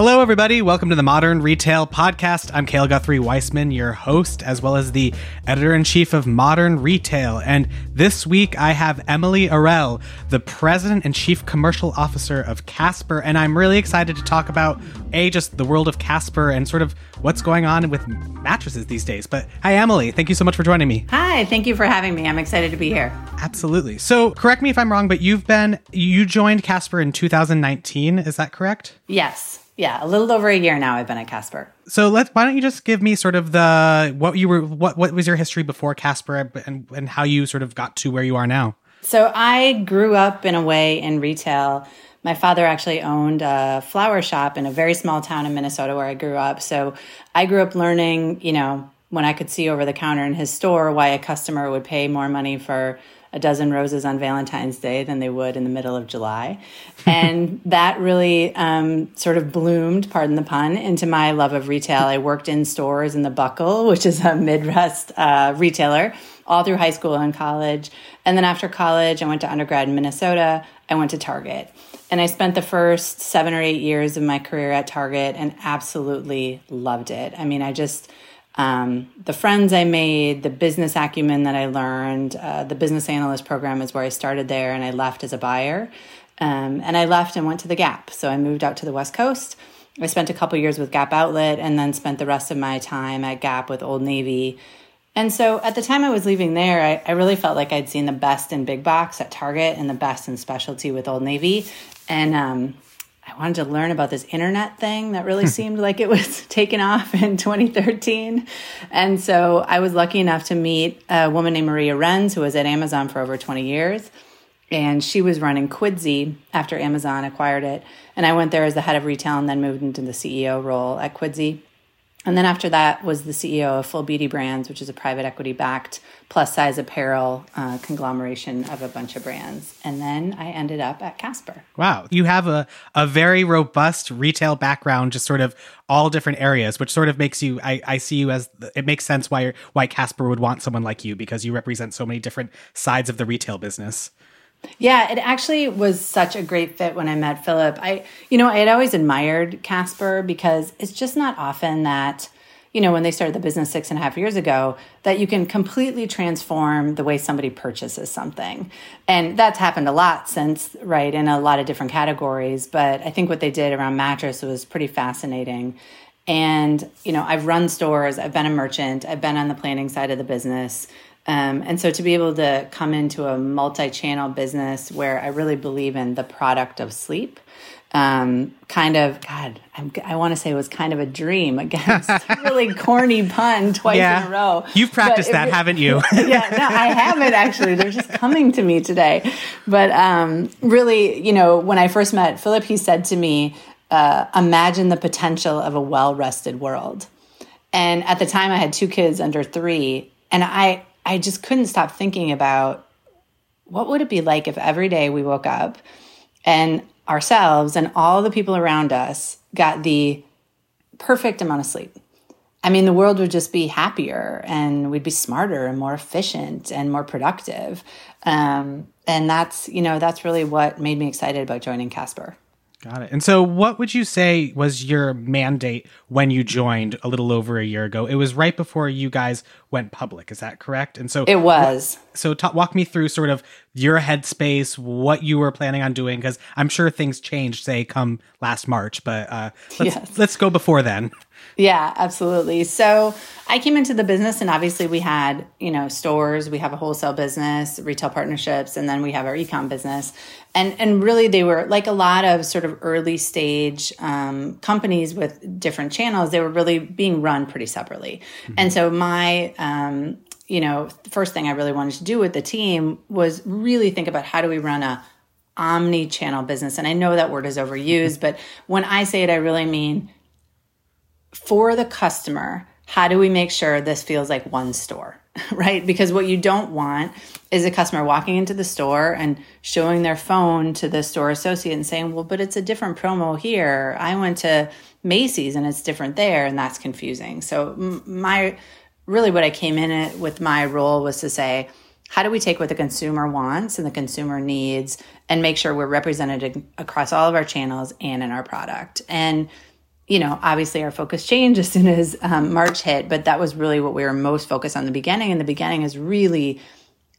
Hello, everybody. Welcome to the Modern Retail Podcast. I'm Cale Guthrie Weissman, your host, as well as the editor in chief of Modern Retail. And this week I have Emilie Arel, the president and chief commercial officer of Casper. And I'm really excited to talk about A, just the world of Casper and sort of what's going on with mattresses these days. But hi, Emilie. Thank you so much for joining me. Hi. Thank you for having me. I'm excited to be here. Absolutely. So, correct me if I'm wrong, but you've been, you joined Casper in 2019. Is that correct? Yes. Yeah, a little over a year now I've been at Casper. So let's why don't you just give me sort of the what you were what what was your history before Casper and and how you sort of got to where you are now? So I grew up in a way in retail. My father actually owned a flower shop in a very small town in Minnesota where I grew up. So I grew up learning, you know, when I could see over the counter in his store why a customer would pay more money for a dozen roses on Valentine's Day than they would in the middle of July. and that really um, sort of bloomed, pardon the pun, into my love of retail. I worked in stores in the Buckle, which is a Midwest uh, retailer, all through high school and college. And then after college, I went to undergrad in Minnesota. I went to Target. And I spent the first seven or eight years of my career at Target and absolutely loved it. I mean, I just um, the friends I made, the business acumen that I learned, uh, the business analyst program is where I started there, and I left as a buyer. Um, and I left and went to the Gap. So I moved out to the West Coast. I spent a couple years with Gap Outlet and then spent the rest of my time at Gap with Old Navy. And so at the time I was leaving there, I, I really felt like I'd seen the best in big box at Target and the best in specialty with Old Navy. And um, I wanted to learn about this internet thing that really seemed like it was taken off in 2013. And so I was lucky enough to meet a woman named Maria Renz, who was at Amazon for over 20 years. And she was running Quidsy after Amazon acquired it. And I went there as the head of retail and then moved into the CEO role at Quidsy. And then after that was the CEO of Full Beauty Brands, which is a private equity backed plus size apparel uh, conglomeration of a bunch of brands. And then I ended up at Casper. Wow. You have a, a very robust retail background, just sort of all different areas, which sort of makes you, I, I see you as, it makes sense why, why Casper would want someone like you because you represent so many different sides of the retail business. Yeah, it actually was such a great fit when I met Philip. I, you know, I had always admired Casper because it's just not often that, you know, when they started the business six and a half years ago, that you can completely transform the way somebody purchases something. And that's happened a lot since, right, in a lot of different categories. But I think what they did around mattress was pretty fascinating. And, you know, I've run stores, I've been a merchant, I've been on the planning side of the business. Um, and so to be able to come into a multi-channel business where I really believe in the product of sleep, um, kind of God, I'm, i want to say it was kind of a dream against really corny pun twice yeah. in a row. You've practiced that, haven't you? yeah, no, I haven't actually. They're just coming to me today. But um, really, you know, when I first met Philip, he said to me, uh, "Imagine the potential of a well-rested world." And at the time, I had two kids under three, and I I just couldn't stop thinking about what would it be like if every day we woke up and ourselves and all the people around us got the perfect amount of sleep. I mean, the world would just be happier and we'd be smarter and more efficient and more productive. Um, and that's, you know, that's really what made me excited about joining Casper. Got it. And so, what would you say was your mandate when you joined a little over a year ago? It was right before you guys went public. Is that correct? And so it was. so, talk, walk me through sort of your headspace, what you were planning on doing, because I'm sure things changed, say, come last March. But uh, let's yes. let's go before then. Yeah, absolutely. So I came into the business, and obviously we had you know stores, we have a wholesale business, retail partnerships, and then we have our ecom business, and and really they were like a lot of sort of early stage um, companies with different channels. They were really being run pretty separately, mm-hmm. and so my um, you know first thing I really wanted to do with the team was really think about how do we run a omni channel business, and I know that word is overused, but when I say it, I really mean for the customer, how do we make sure this feels like one store, right? Because what you don't want is a customer walking into the store and showing their phone to the store associate and saying, well, but it's a different promo here. I went to Macy's and it's different there. And that's confusing. So, my really what I came in it with my role was to say, how do we take what the consumer wants and the consumer needs and make sure we're represented across all of our channels and in our product? And you know, obviously our focus changed as soon as um, March hit, but that was really what we were most focused on in the beginning. And the beginning is really,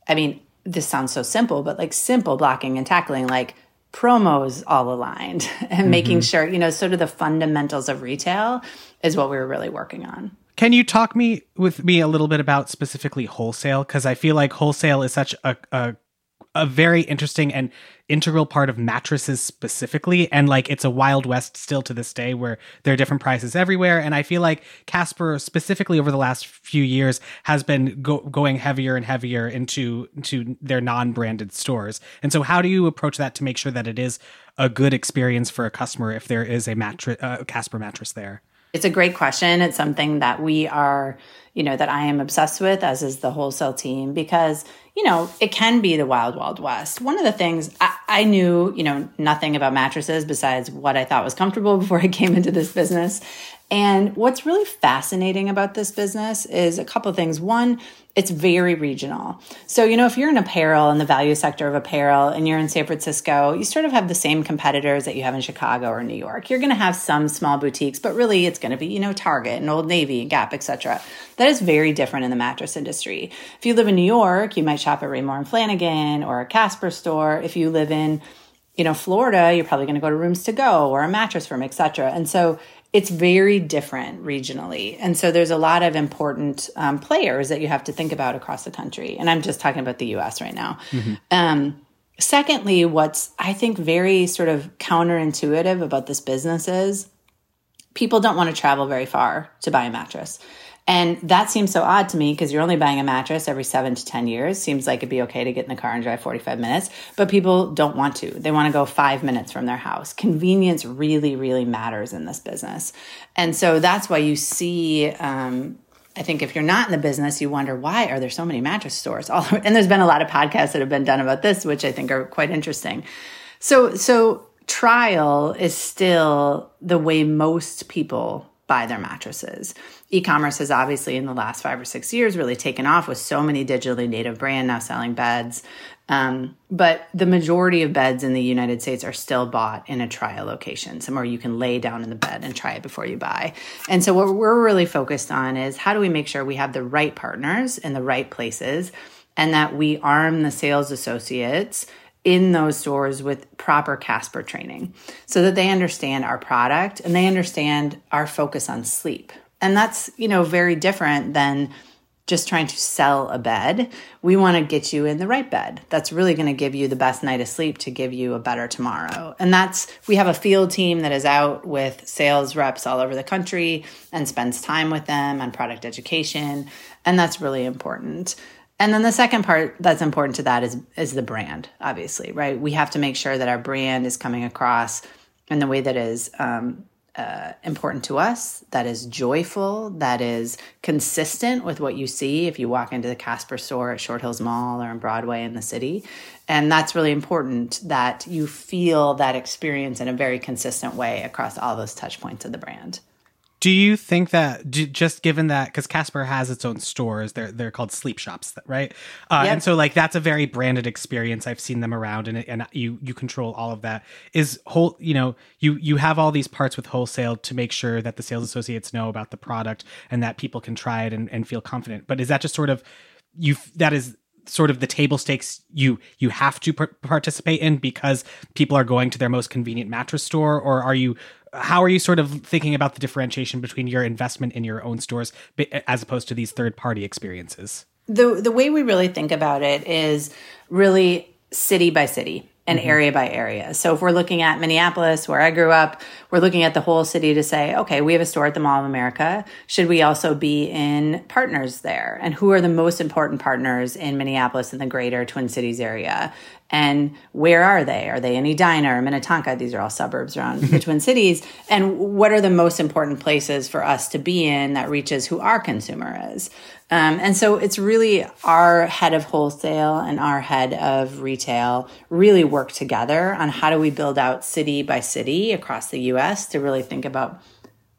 I mean, this sounds so simple, but like simple blocking and tackling, like promos all aligned and mm-hmm. making sure, you know, sort of the fundamentals of retail is what we were really working on. Can you talk me with me a little bit about specifically wholesale? Because I feel like wholesale is such a, a a very interesting and integral part of mattresses specifically. And like it's a wild west still to this day where there are different prices everywhere. And i feel like casper specifically over the last few years has been go- going heavier and heavier into into their non-branded stores. And so how do you approach that to make sure that it is a good experience for a customer if there is a mattress uh, casper mattress there? It's a great question. It's something that we are you know that i am obsessed with as is the wholesale team because you know, it can be the wild, wild west. One of the things I, I, knew, you know, nothing about mattresses besides what I thought was comfortable before I came into this business. And what's really fascinating about this business is a couple of things. One, it's very regional. So, you know, if you're in apparel in the value sector of apparel and you're in San Francisco, you sort of have the same competitors that you have in Chicago or New York. You're going to have some small boutiques, but really it's going to be, you know, Target and Old Navy and Gap, etc. That is very different in the mattress industry. If you live in New York, you might shop at Raymour and Flanigan or a Casper store. If you live in you know, Florida, you're probably going to go to Rooms to Go or a mattress firm, etc. And so it's very different regionally. And so there's a lot of important um, players that you have to think about across the country. And I'm just talking about the US right now. Mm-hmm. Um, secondly, what's I think very sort of counterintuitive about this business is people don't want to travel very far to buy a mattress. And that seems so odd to me because you're only buying a mattress every seven to 10 years. Seems like it'd be okay to get in the car and drive 45 minutes, but people don't want to. They want to go five minutes from their house. Convenience really, really matters in this business. And so that's why you see, um, I think if you're not in the business, you wonder why are there so many mattress stores? All and there's been a lot of podcasts that have been done about this, which I think are quite interesting. So, so trial is still the way most people buy their mattresses. E-commerce has obviously in the last five or six years really taken off with so many digitally native brand now selling beds. Um, but the majority of beds in the United States are still bought in a trial location, somewhere you can lay down in the bed and try it before you buy. And so what we're really focused on is how do we make sure we have the right partners in the right places and that we arm the sales associates in those stores with proper Casper training so that they understand our product and they understand our focus on sleep. And that's, you know, very different than just trying to sell a bed. We want to get you in the right bed. That's really going to give you the best night of sleep to give you a better tomorrow. And that's, we have a field team that is out with sales reps all over the country and spends time with them on product education. And that's really important. And then the second part that's important to that is is the brand, obviously, right? We have to make sure that our brand is coming across in the way that is um, uh, important to us, that is joyful, that is consistent with what you see if you walk into the Casper store at Short Hills Mall or on Broadway in the city. And that's really important that you feel that experience in a very consistent way across all those touch points of the brand. Do you think that just given that because Casper has its own stores, they're they're called sleep shops, right? Uh, yep. And so like that's a very branded experience. I've seen them around, and and you you control all of that. Is whole you know you you have all these parts with wholesale to make sure that the sales associates know about the product and that people can try it and, and feel confident. But is that just sort of you that is sort of the table stakes you you have to participate in because people are going to their most convenient mattress store or are you how are you sort of thinking about the differentiation between your investment in your own stores as opposed to these third party experiences? The the way we really think about it is really city by city and mm-hmm. area by area. So if we're looking at Minneapolis, where I grew up, we're looking at the whole city to say, okay, we have a store at the Mall of America. Should we also be in partners there? And who are the most important partners in Minneapolis and the greater Twin Cities area? And where are they? Are they in Edina or Minnetonka? These are all suburbs around the Twin Cities. And what are the most important places for us to be in that reaches who our consumer is? Um, and so it's really our head of wholesale and our head of retail really work together on how do we build out city by city across the US to really think about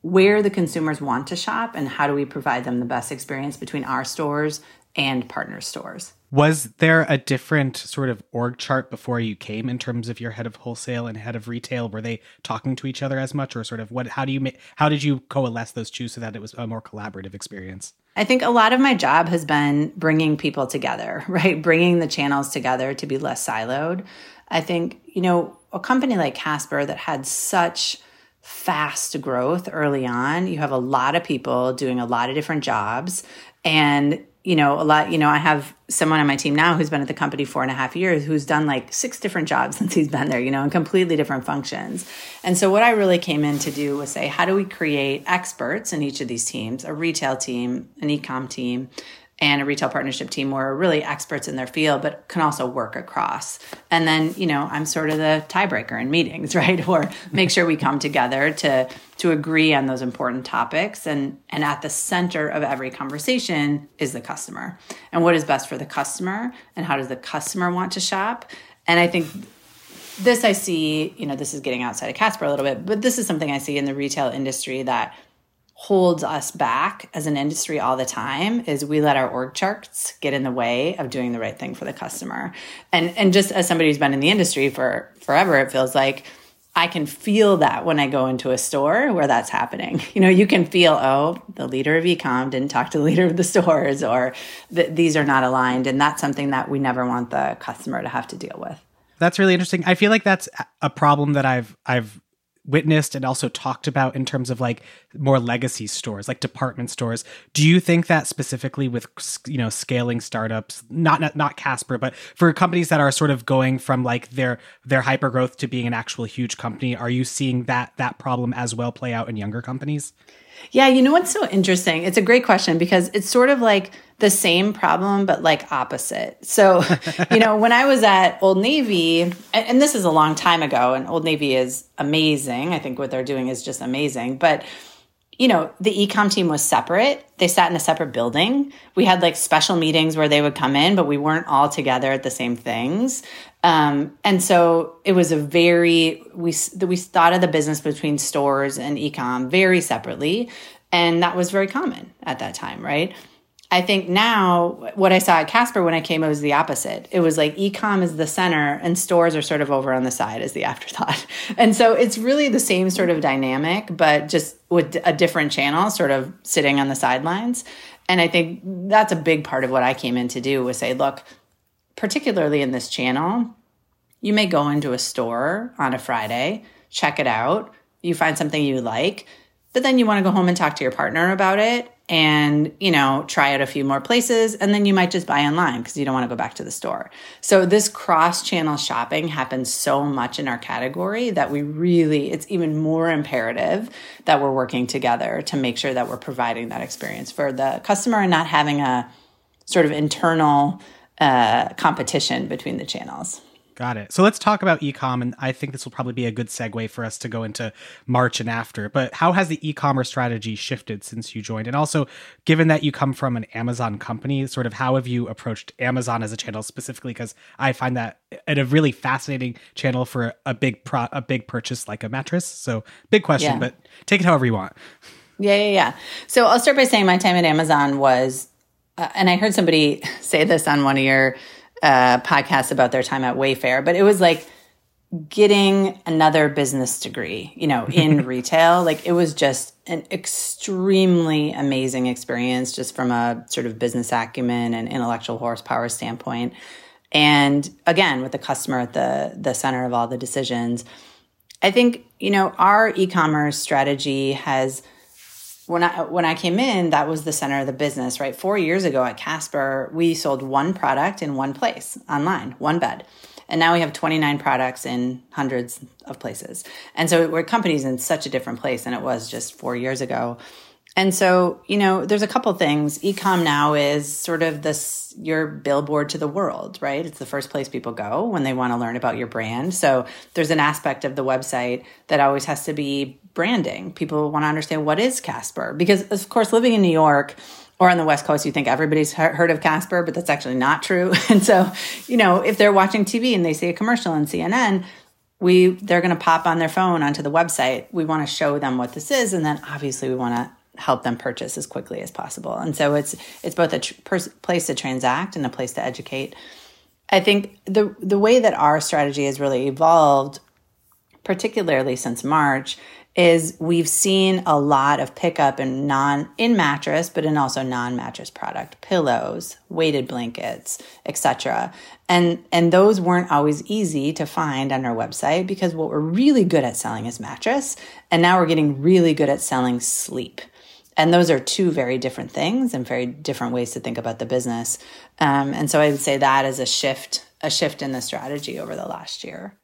where the consumers want to shop and how do we provide them the best experience between our stores and partner stores. Was there a different sort of org chart before you came in terms of your head of wholesale and head of retail? Were they talking to each other as much, or sort of what? How do you make? How did you coalesce those two so that it was a more collaborative experience? I think a lot of my job has been bringing people together, right? Bringing the channels together to be less siloed. I think, you know, a company like Casper that had such fast growth early on, you have a lot of people doing a lot of different jobs. And you know, a lot, you know, I have someone on my team now who's been at the company four and a half years who's done like six different jobs since he's been there, you know, in completely different functions. And so, what I really came in to do was say, how do we create experts in each of these teams, a retail team, an e com team, and a retail partnership team who are really experts in their field, but can also work across. And then, you know, I'm sort of the tiebreaker in meetings, right? Or make sure we come together to to agree on those important topics. And and at the center of every conversation is the customer. And what is best for the customer and how does the customer want to shop? And I think this I see, you know, this is getting outside of Casper a little bit, but this is something I see in the retail industry that holds us back as an industry all the time is we let our org charts get in the way of doing the right thing for the customer. And and just as somebody who's been in the industry for forever, it feels like I can feel that when I go into a store where that's happening. You know, you can feel, oh, the leader of ecom didn't talk to the leader of the stores, or these are not aligned. And that's something that we never want the customer to have to deal with. That's really interesting. I feel like that's a problem that I've I've witnessed and also talked about in terms of like more legacy stores like department stores do you think that specifically with you know scaling startups not not, not casper but for companies that are sort of going from like their their hyper growth to being an actual huge company are you seeing that that problem as well play out in younger companies yeah, you know what's so interesting? It's a great question because it's sort of like the same problem, but like opposite. So, you know, when I was at Old Navy, and, and, this is a long time ago, and Old Navy is amazing. I think what they're doing is just amazing. But you know, the ecom team was separate. They sat in a separate building. We had like special meetings where they would come in, but we weren't all together at the same things. Um, and so it was a very we we thought of the business between stores and ecom very separately, and that was very common at that time, right? I think now what I saw at Casper when I came, it was the opposite. It was like ecom is the center and stores are sort of over on the side as the afterthought. And so it's really the same sort of dynamic, but just with a different channel sort of sitting on the sidelines. And I think that's a big part of what I came in to do was say, look, particularly in this channel, you may go into a store on a Friday, check it out, you find something you like, but then you want to go home and talk to your partner about it and you know try out a few more places and then you might just buy online because you don't want to go back to the store. So this cross channel shopping happens so much in our category that we really it's even more imperative that we're working together to make sure that we're providing that experience for the customer and not having a sort of internal uh, competition between the channels Got it. So let's talk about ecom, and I think this will probably be a good segue for us to go into March and after. But how has the e-commerce strategy shifted since you joined? And also, given that you come from an Amazon company, sort of how have you approached Amazon as a channel specifically? Because I find that a really fascinating channel for a big pro- a big purchase like a mattress. So big question, yeah. but take it however you want. Yeah, yeah, yeah. So I'll start by saying my time at Amazon was, uh, and I heard somebody say this on one of your uh, podcast about their time at Wayfair, but it was like getting another business degree, you know, in retail. Like it was just an extremely amazing experience, just from a sort of business acumen and intellectual horsepower standpoint. And again, with the customer at the the center of all the decisions. I think, you know, our e-commerce strategy has when I when I came in, that was the center of the business, right? Four years ago at Casper, we sold one product in one place online, one bed. And now we have 29 products in hundreds of places. And so we're companies in such a different place than it was just four years ago. And so, you know, there's a couple things. Ecom now is sort of this your billboard to the world, right? It's the first place people go when they want to learn about your brand. So there's an aspect of the website that always has to be branding. People want to understand what is Casper because of course living in New York or on the West Coast, you think everybody's heard of Casper, but that's actually not true. And so, you know, if they're watching TV and they see a commercial on CNN, we they're going to pop on their phone onto the website. We want to show them what this is, and then obviously we want to help them purchase as quickly as possible. And so it's it's both a tr- place to transact and a place to educate. I think the the way that our strategy has really evolved, particularly since March, is we've seen a lot of pickup in non in mattress but in also non-mattress product pillows weighted blankets etc and and those weren't always easy to find on our website because what we're really good at selling is mattress and now we're getting really good at selling sleep and those are two very different things and very different ways to think about the business um, and so i would say that is a shift a shift in the strategy over the last year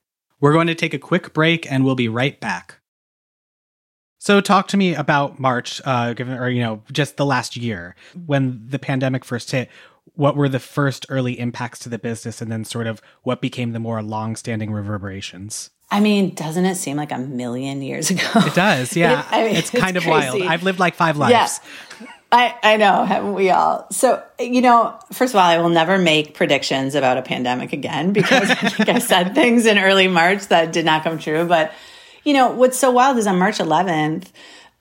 we're going to take a quick break and we'll be right back so, talk to me about March, uh, given or you know, just the last year when the pandemic first hit. What were the first early impacts to the business, and then sort of what became the more long-standing reverberations? I mean, doesn't it seem like a million years ago? It does, yeah. it, I mean, it's kind it's of crazy. wild. I've lived like five lives. Yeah. I, I know, haven't we all? So, you know, first of all, I will never make predictions about a pandemic again because I think I said things in early March that did not come true. But you know, what's so wild is on March 11th,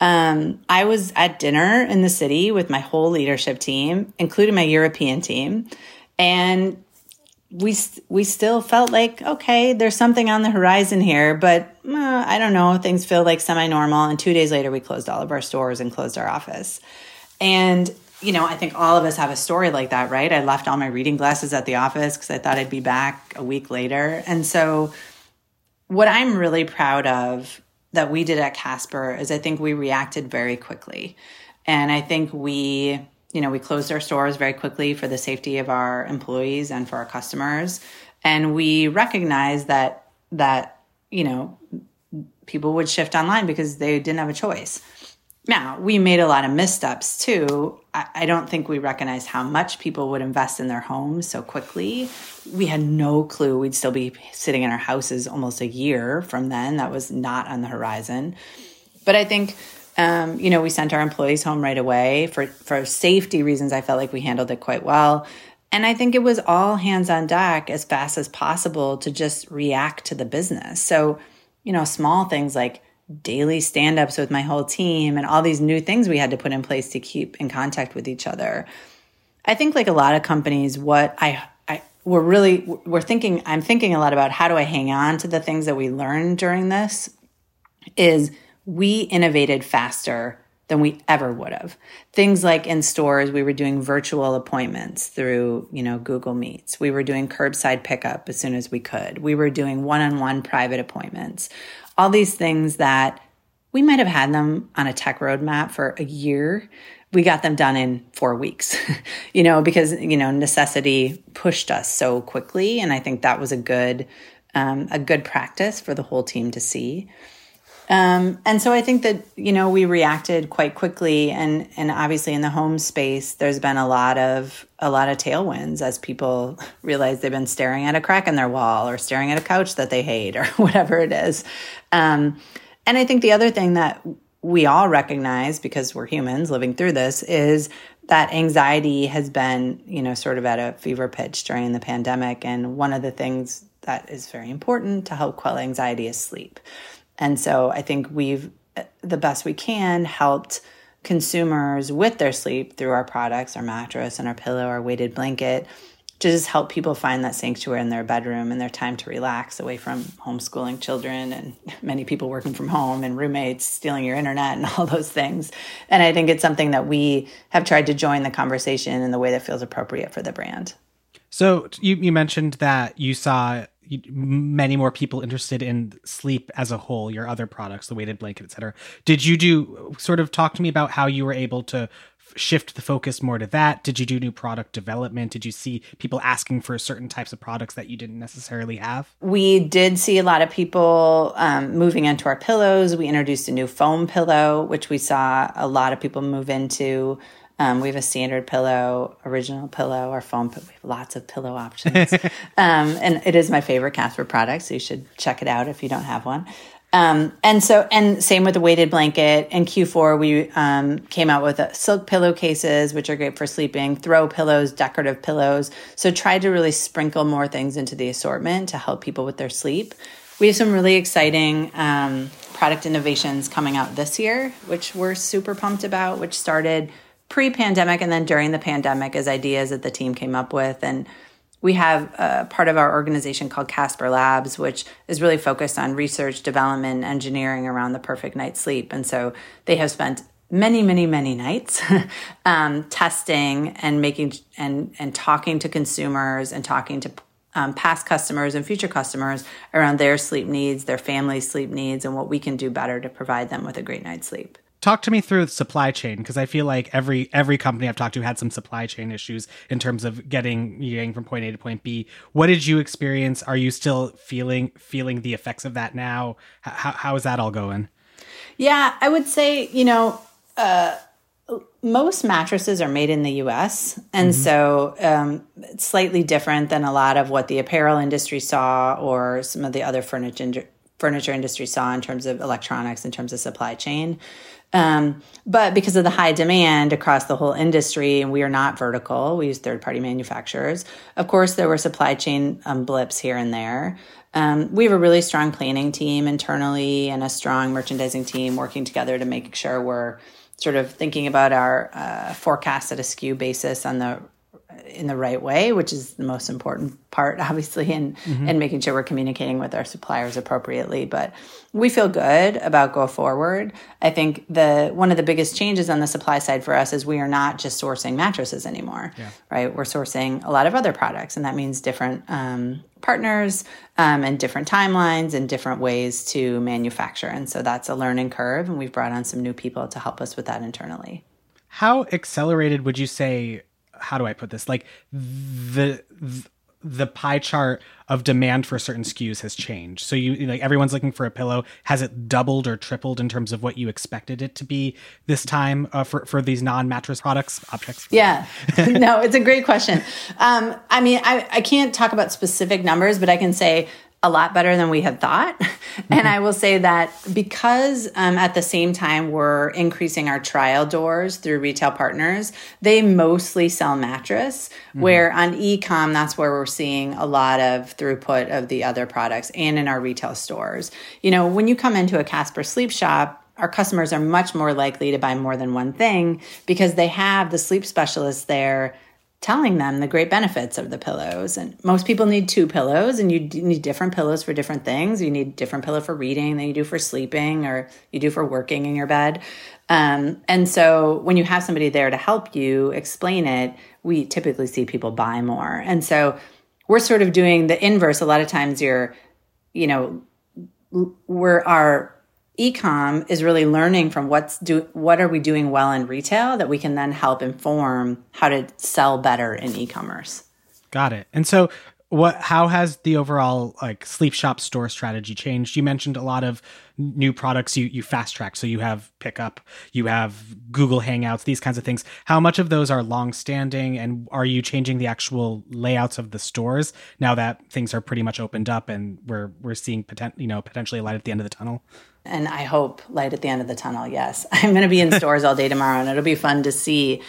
um, I was at dinner in the city with my whole leadership team, including my European team, and we we still felt like okay, there's something on the horizon here, but uh, I don't know. Things feel like semi-normal, and two days later, we closed all of our stores and closed our office. And you know, I think all of us have a story like that, right? I left all my reading glasses at the office because I thought I'd be back a week later, and so what I'm really proud of that we did at Casper is I think we reacted very quickly. And I think we, you know, we closed our stores very quickly for the safety of our employees and for our customers. And we recognized that that, you know, people would shift online because they didn't have a choice. Now, we made a lot of missteps too. I, I don't think we recognized how much people would invest in their homes so quickly. We had no clue we'd still be sitting in our houses almost a year from then. That was not on the horizon. But I think, um, you know, we sent our employees home right away for, for safety reasons. I felt like we handled it quite well. And I think it was all hands on deck as fast as possible to just react to the business. So, you know, small things like daily stand ups with my whole team and all these new things we had to put in place to keep in contact with each other. I think like a lot of companies, what I, I we're really we're thinking I'm thinking a lot about how do I hang on to the things that we learned during this is we innovated faster than we ever would have. Things like in stores, we were doing virtual appointments through, you know, Google Meets. We were doing curbside pickup as soon as we could. We were doing one-on-one private appointments all these things that we might have had them on a tech roadmap for a year. We got them done in four weeks, you know, because, you know, necessity pushed us so quickly. And I think that was a good, um, a good practice for the whole team to see. Um, and so I think that you know we reacted quite quickly, and and obviously in the home space, there's been a lot of a lot of tailwinds as people realize they've been staring at a crack in their wall or staring at a couch that they hate or whatever it is. Um, and I think the other thing that we all recognize because we're humans living through this is that anxiety has been you know sort of at a fever pitch during the pandemic, and one of the things that is very important to help quell anxiety is sleep. And so I think we've, the best we can, helped consumers with their sleep through our products, our mattress and our pillow, our weighted blanket, to just help people find that sanctuary in their bedroom and their time to relax away from homeschooling children and many people working from home and roommates stealing your internet and all those things. And I think it's something that we have tried to join the conversation in the way that feels appropriate for the brand. So you, you mentioned that you saw many more people interested in sleep as a whole your other products the weighted blanket etc did you do sort of talk to me about how you were able to shift the focus more to that? Did you do new product development? Did you see people asking for certain types of products that you didn't necessarily have? We did see a lot of people um, moving into our pillows. We introduced a new foam pillow which we saw a lot of people move into um, we have a standard pillow, original pillow, or foam. We have lots of pillow options, um, and it is my favorite Casper product. So you should check it out if you don't have one. Um, and so, and same with the weighted blanket. In Q4, we um, came out with silk pillowcases, which are great for sleeping, throw pillows, decorative pillows. So try to really sprinkle more things into the assortment to help people with their sleep. We have some really exciting um, product innovations coming out this year, which we're super pumped about, which started pre pandemic and then during the pandemic as ideas that the team came up with. And we have a part of our organization called Casper Labs, which is really focused on research, development, engineering around the perfect night's sleep. And so they have spent many, many, many nights um, testing and making and and talking to consumers and talking to um, past customers and future customers around their sleep needs, their family sleep needs, and what we can do better to provide them with a great night's sleep talk to me through the supply chain because I feel like every every company I've talked to had some supply chain issues in terms of getting getting from point A to point B. What did you experience? Are you still feeling feeling the effects of that now? How how is that all going? Yeah, I would say you know. Uh, most mattresses are made in the US. And mm-hmm. so um, it's slightly different than a lot of what the apparel industry saw or some of the other furniture, furniture industry saw in terms of electronics, in terms of supply chain. Um, but because of the high demand across the whole industry, and we are not vertical, we use third party manufacturers. Of course, there were supply chain um, blips here and there. Um, we have a really strong planning team internally and a strong merchandising team working together to make sure we're sort of thinking about our uh, forecast at a SKU basis on the in the right way, which is the most important part, obviously, and mm-hmm. and making sure we're communicating with our suppliers appropriately. But we feel good about go forward. I think the one of the biggest changes on the supply side for us is we are not just sourcing mattresses anymore, yeah. right? We're sourcing a lot of other products, and that means different um, partners um, and different timelines and different ways to manufacture. And so that's a learning curve, and we've brought on some new people to help us with that internally. How accelerated would you say how do I put this? Like the the pie chart of demand for certain SKUs has changed. So you like everyone's looking for a pillow. Has it doubled or tripled in terms of what you expected it to be this time uh, for for these non mattress products objects? Yeah, no, it's a great question. Um, I mean, I I can't talk about specific numbers, but I can say a lot better than we had thought. Mm-hmm. And I will say that because um, at the same time we're increasing our trial doors through retail partners, they mostly sell mattress. Mm-hmm. Where on ecom, that's where we're seeing a lot of throughput of the other products and in our retail stores. You know, when you come into a Casper sleep shop, our customers are much more likely to buy more than one thing because they have the sleep specialist there telling them the great benefits of the pillows. And most people need two pillows, and you need different pillows for different things. You need different pillow for reading than you do for sleeping, or you do for working in your bed. Um, and so when you have somebody there to help you explain it, we typically see people buy more. And so we're sort of doing the inverse. A lot of times you're, you know, we're our ecom is really learning from what's do what are we doing well in retail that we can then help inform how to sell better in e-commerce. Got it. And so what how has the overall like sleep shop store strategy changed you mentioned a lot of new products you you fast track so you have pickup you have google hangouts these kinds of things how much of those are long standing and are you changing the actual layouts of the stores now that things are pretty much opened up and we're we're seeing potent, you know potentially a light at the end of the tunnel and I hope light at the end of the tunnel. Yes, I'm going to be in stores all day tomorrow, and it'll be fun to see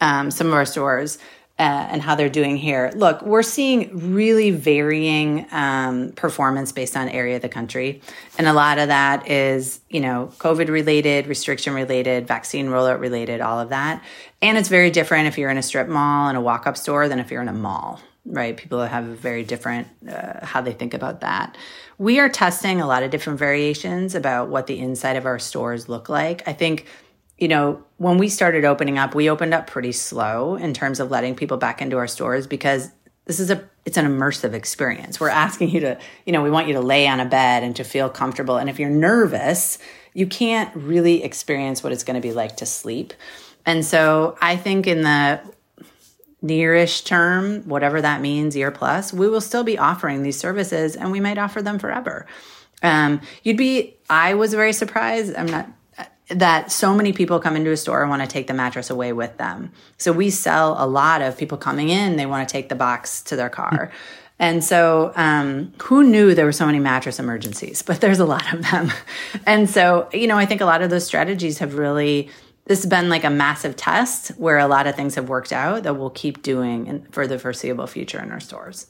um, some of our stores. Uh, and how they're doing here. Look, we're seeing really varying um, performance based on area of the country. And a lot of that is, you know, COVID related, restriction related, vaccine rollout related, all of that. And it's very different if you're in a strip mall and a walk up store than if you're in a mall, right? People have a very different uh, how they think about that. We are testing a lot of different variations about what the inside of our stores look like. I think, you know, when we started opening up, we opened up pretty slow in terms of letting people back into our stores because this is a it's an immersive experience. We're asking you to, you know, we want you to lay on a bed and to feel comfortable. And if you're nervous, you can't really experience what it's going to be like to sleep. And so I think in the nearish term, whatever that means, year plus, we will still be offering these services and we might offer them forever. Um, you'd be, I was very surprised. I'm not, that so many people come into a store and want to take the mattress away with them. So we sell a lot of people coming in, they want to take the box to their car. And so, um, who knew there were so many mattress emergencies? But there's a lot of them. And so, you know, I think a lot of those strategies have really this has been like a massive test where a lot of things have worked out that we'll keep doing in, for the foreseeable future in our stores.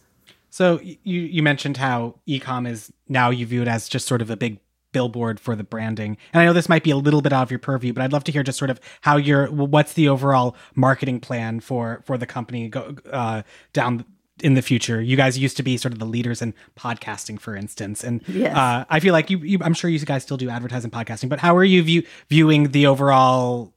So you you mentioned how ecom is now you view it as just sort of a big billboard for the branding. And I know this might be a little bit out of your purview, but I'd love to hear just sort of how you're what's the overall marketing plan for for the company go uh, down in the future. You guys used to be sort of the leaders in podcasting, for instance, and Yes. uh, I feel like you, you. I'm sure you guys still do advertising podcasting, but how are you view, viewing the overall?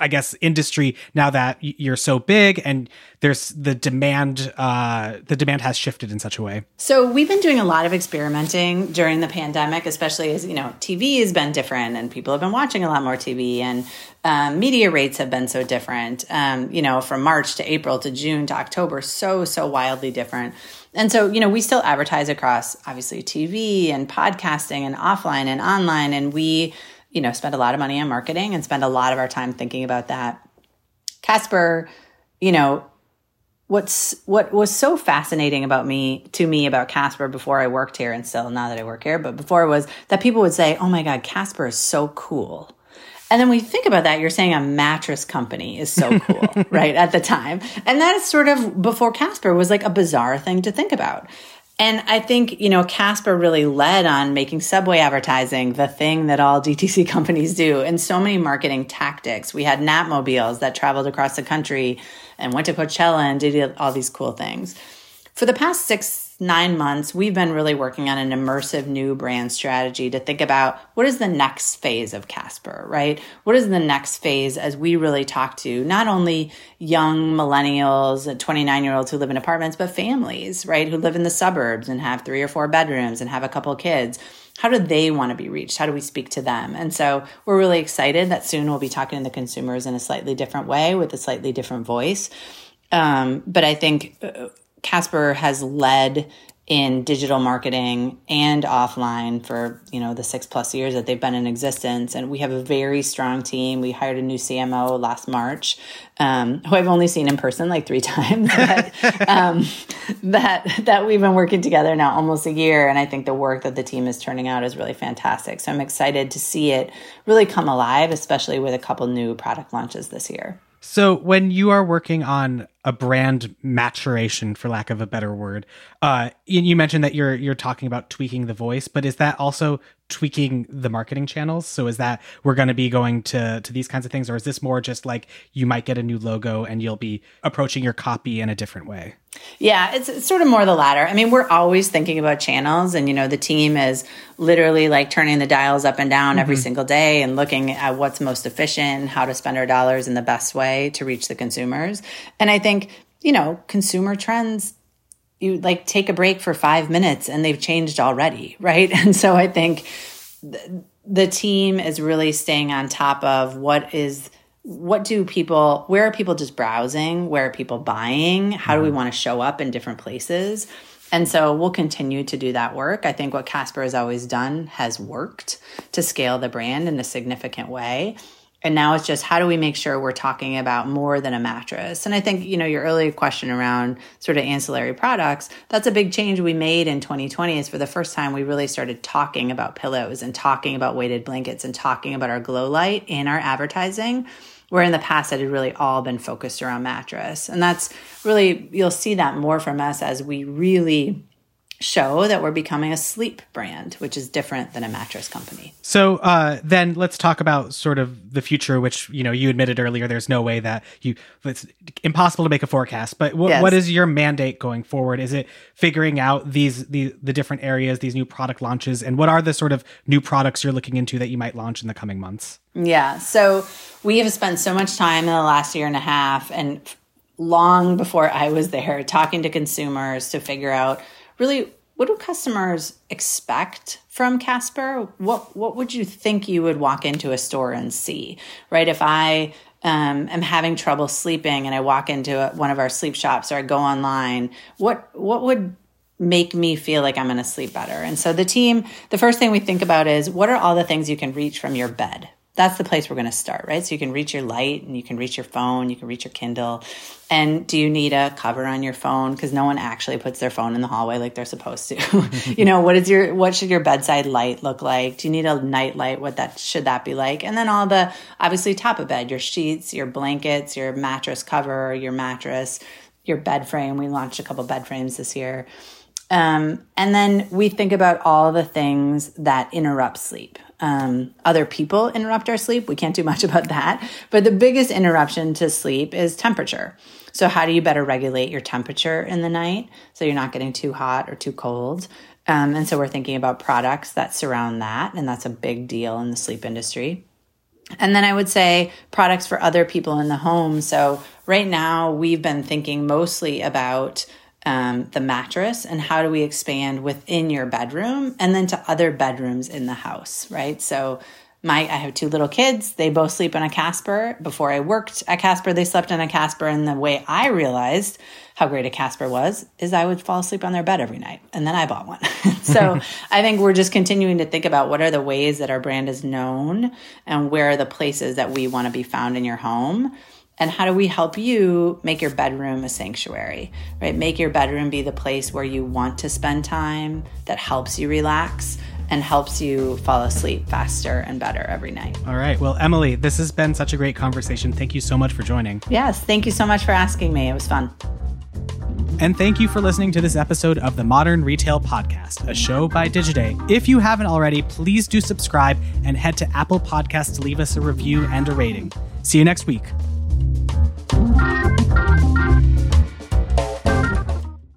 I guess industry now that you're so big and there's the demand. Uh, the demand has shifted in such a way. So we've been doing a lot of experimenting during the pandemic, especially as you know, TV has been different, and people have been watching a lot more TV, and um, media rates have been so different. Um, you know, from March to April to June to October, so so wildly different. And so, you know, we still advertise across obviously TV and podcasting and offline and online, and we, you know, spend a lot of money on marketing and spend a lot of our time thinking about that. Casper, you know, what's what was so fascinating about me to me about Casper before I worked here and still now that I work here, but before was that people would say, "Oh my god, Casper is so cool." And then when you think about that, you're saying a mattress company is so cool, right? At the time. And that is sort of before Casper was like a bizarre thing to think about. And I think, you know, Casper really led on making subway advertising the thing that all DTC companies do and so many marketing tactics. We had Napmobiles that traveled across the country and went to Coachella and did all these cool things. For the past six, nine months, we've been really working on an immersive new brand strategy to think about what is the next phase of Casper, right? What is the next phase as we really talk to not only young millennials 29 year olds who live in apartments, but families, right? Who live in the suburbs and have three or four bedrooms and have a couple kids. How do they want to be reached? How do we speak to them? And so we're really excited that soon we'll be talking to the consumers in a slightly different way with a slightly different voice. Um, but I think uh, Casper has led in digital marketing and offline for you know the six plus years that they've been in existence. And we have a very strong team. We hired a new cmo last march um, who i've only seen in person like three times um, that that we've been working together now almost a year. And i think the work that the team is turning out is really fantastic. So i'm excited to see it really come alive especially with a couple new product launches this year So when you are working on a brand maturation, for lack of a better word, uh, you mentioned that you're you're talking about tweaking the voice, but is that also tweaking the marketing channels? So is that we're going to be going to to these kinds of things, or is this more just like you might get a new logo and you'll be approaching your copy in a different way? Yeah, it's, it's sort of more the latter. I mean, we're always thinking about channels, and you know, the team is literally like turning the dials up and down every mm-hmm. single day and looking at what's most efficient and how to spend our dollars in the best way to reach the consumers. And I think, you know, consumer trends, you like take a break for five minutes and they've changed already, right? And so I think the, the team is really staying on top of what is what do people where are people just browsing? Where are people buying? How do we mm-hmm. want to show up in different places? And so we'll continue to do that work. I think what casper has always done has worked to scale the brand in a significant way and now it's just how do we make sure we're talking about more than a mattress? And i think you know your earlier question around sort of ancillary products that's a big change we made in 2020 is for the first time we really started talking about pillows and talking about weighted blankets and talking about our glow light in our advertising where in the past it had really all been focused around mattress. And that's really you'll see that more from us as we really show that we're becoming a sleep brand which is different than a mattress company So uh, then let's talk about sort of the future, which you know you admitted earlier. There's no way that you it's impossible to make a forecast. But wh- Yes. what is your mandate going forward? Is it figuring out these the the different areas, these new product launches, and what are the sort of new products you're looking into that you might launch in the coming months? Yeah. So we have spent so much time in the last year and a half and long before I was there talking to consumers to figure out really what do customers expect from Casper? What what would you think you would walk into a store and see? Right? If I um, am having trouble sleeping and I walk into a, one of our sleep shops or I go online, what what would make me feel like I'm going to sleep better. And so the team, the first thing we think about is what are all the things you can reach from your bed? That's the place we're going to start, right? So you can reach your light and you can reach your phone, you can reach your Kindle. And do you need a cover on your phone? Because no one actually puts their phone in the hallway like they're supposed to. you know, what is your what should your bedside light look like? Do you need a night light? What that should that be like? And then all the obviously top of bed, your sheets, your blankets, your mattress cover, your mattress, your bed frame. We launched a couple bed frames this year Um, and then we think about all the things that interrupt sleep. Um, other people interrupt our sleep. We can't do much about that. But the biggest interruption to sleep is temperature. So, how do you better regulate your temperature in the night so you're not getting too hot or too cold? Um, and so, we're thinking about products that surround that. And that's a big deal in the sleep industry. And then I would say products for other people in the home. So, right now, we've been thinking mostly about um, the mattress and how do we expand within your bedroom and then to other bedrooms in the house, right? So, my I have two little kids. They both sleep on a Casper. Before I worked at Casper, they slept on a Casper. And the way I realized how great a Casper was is I would fall asleep on their bed every night. And then I bought one. so I think we're just continuing to think about what are the ways that our brand is known and where are the places that we want to be found in your home and how do we help you make your bedroom a sanctuary right? Make your bedroom be the place where you want to spend time that helps you relax and helps you fall asleep faster and better every night. All right. Well Emilie this has been such a great conversation. Thank you so much for joining. Yes thank you so much for asking me. It was fun. And thank you for listening to this episode of the Modern Retail Podcast, a show by Digiday. If you haven't already, please do subscribe and head to Apple Podcasts to leave us a review and a rating. See you next week. Música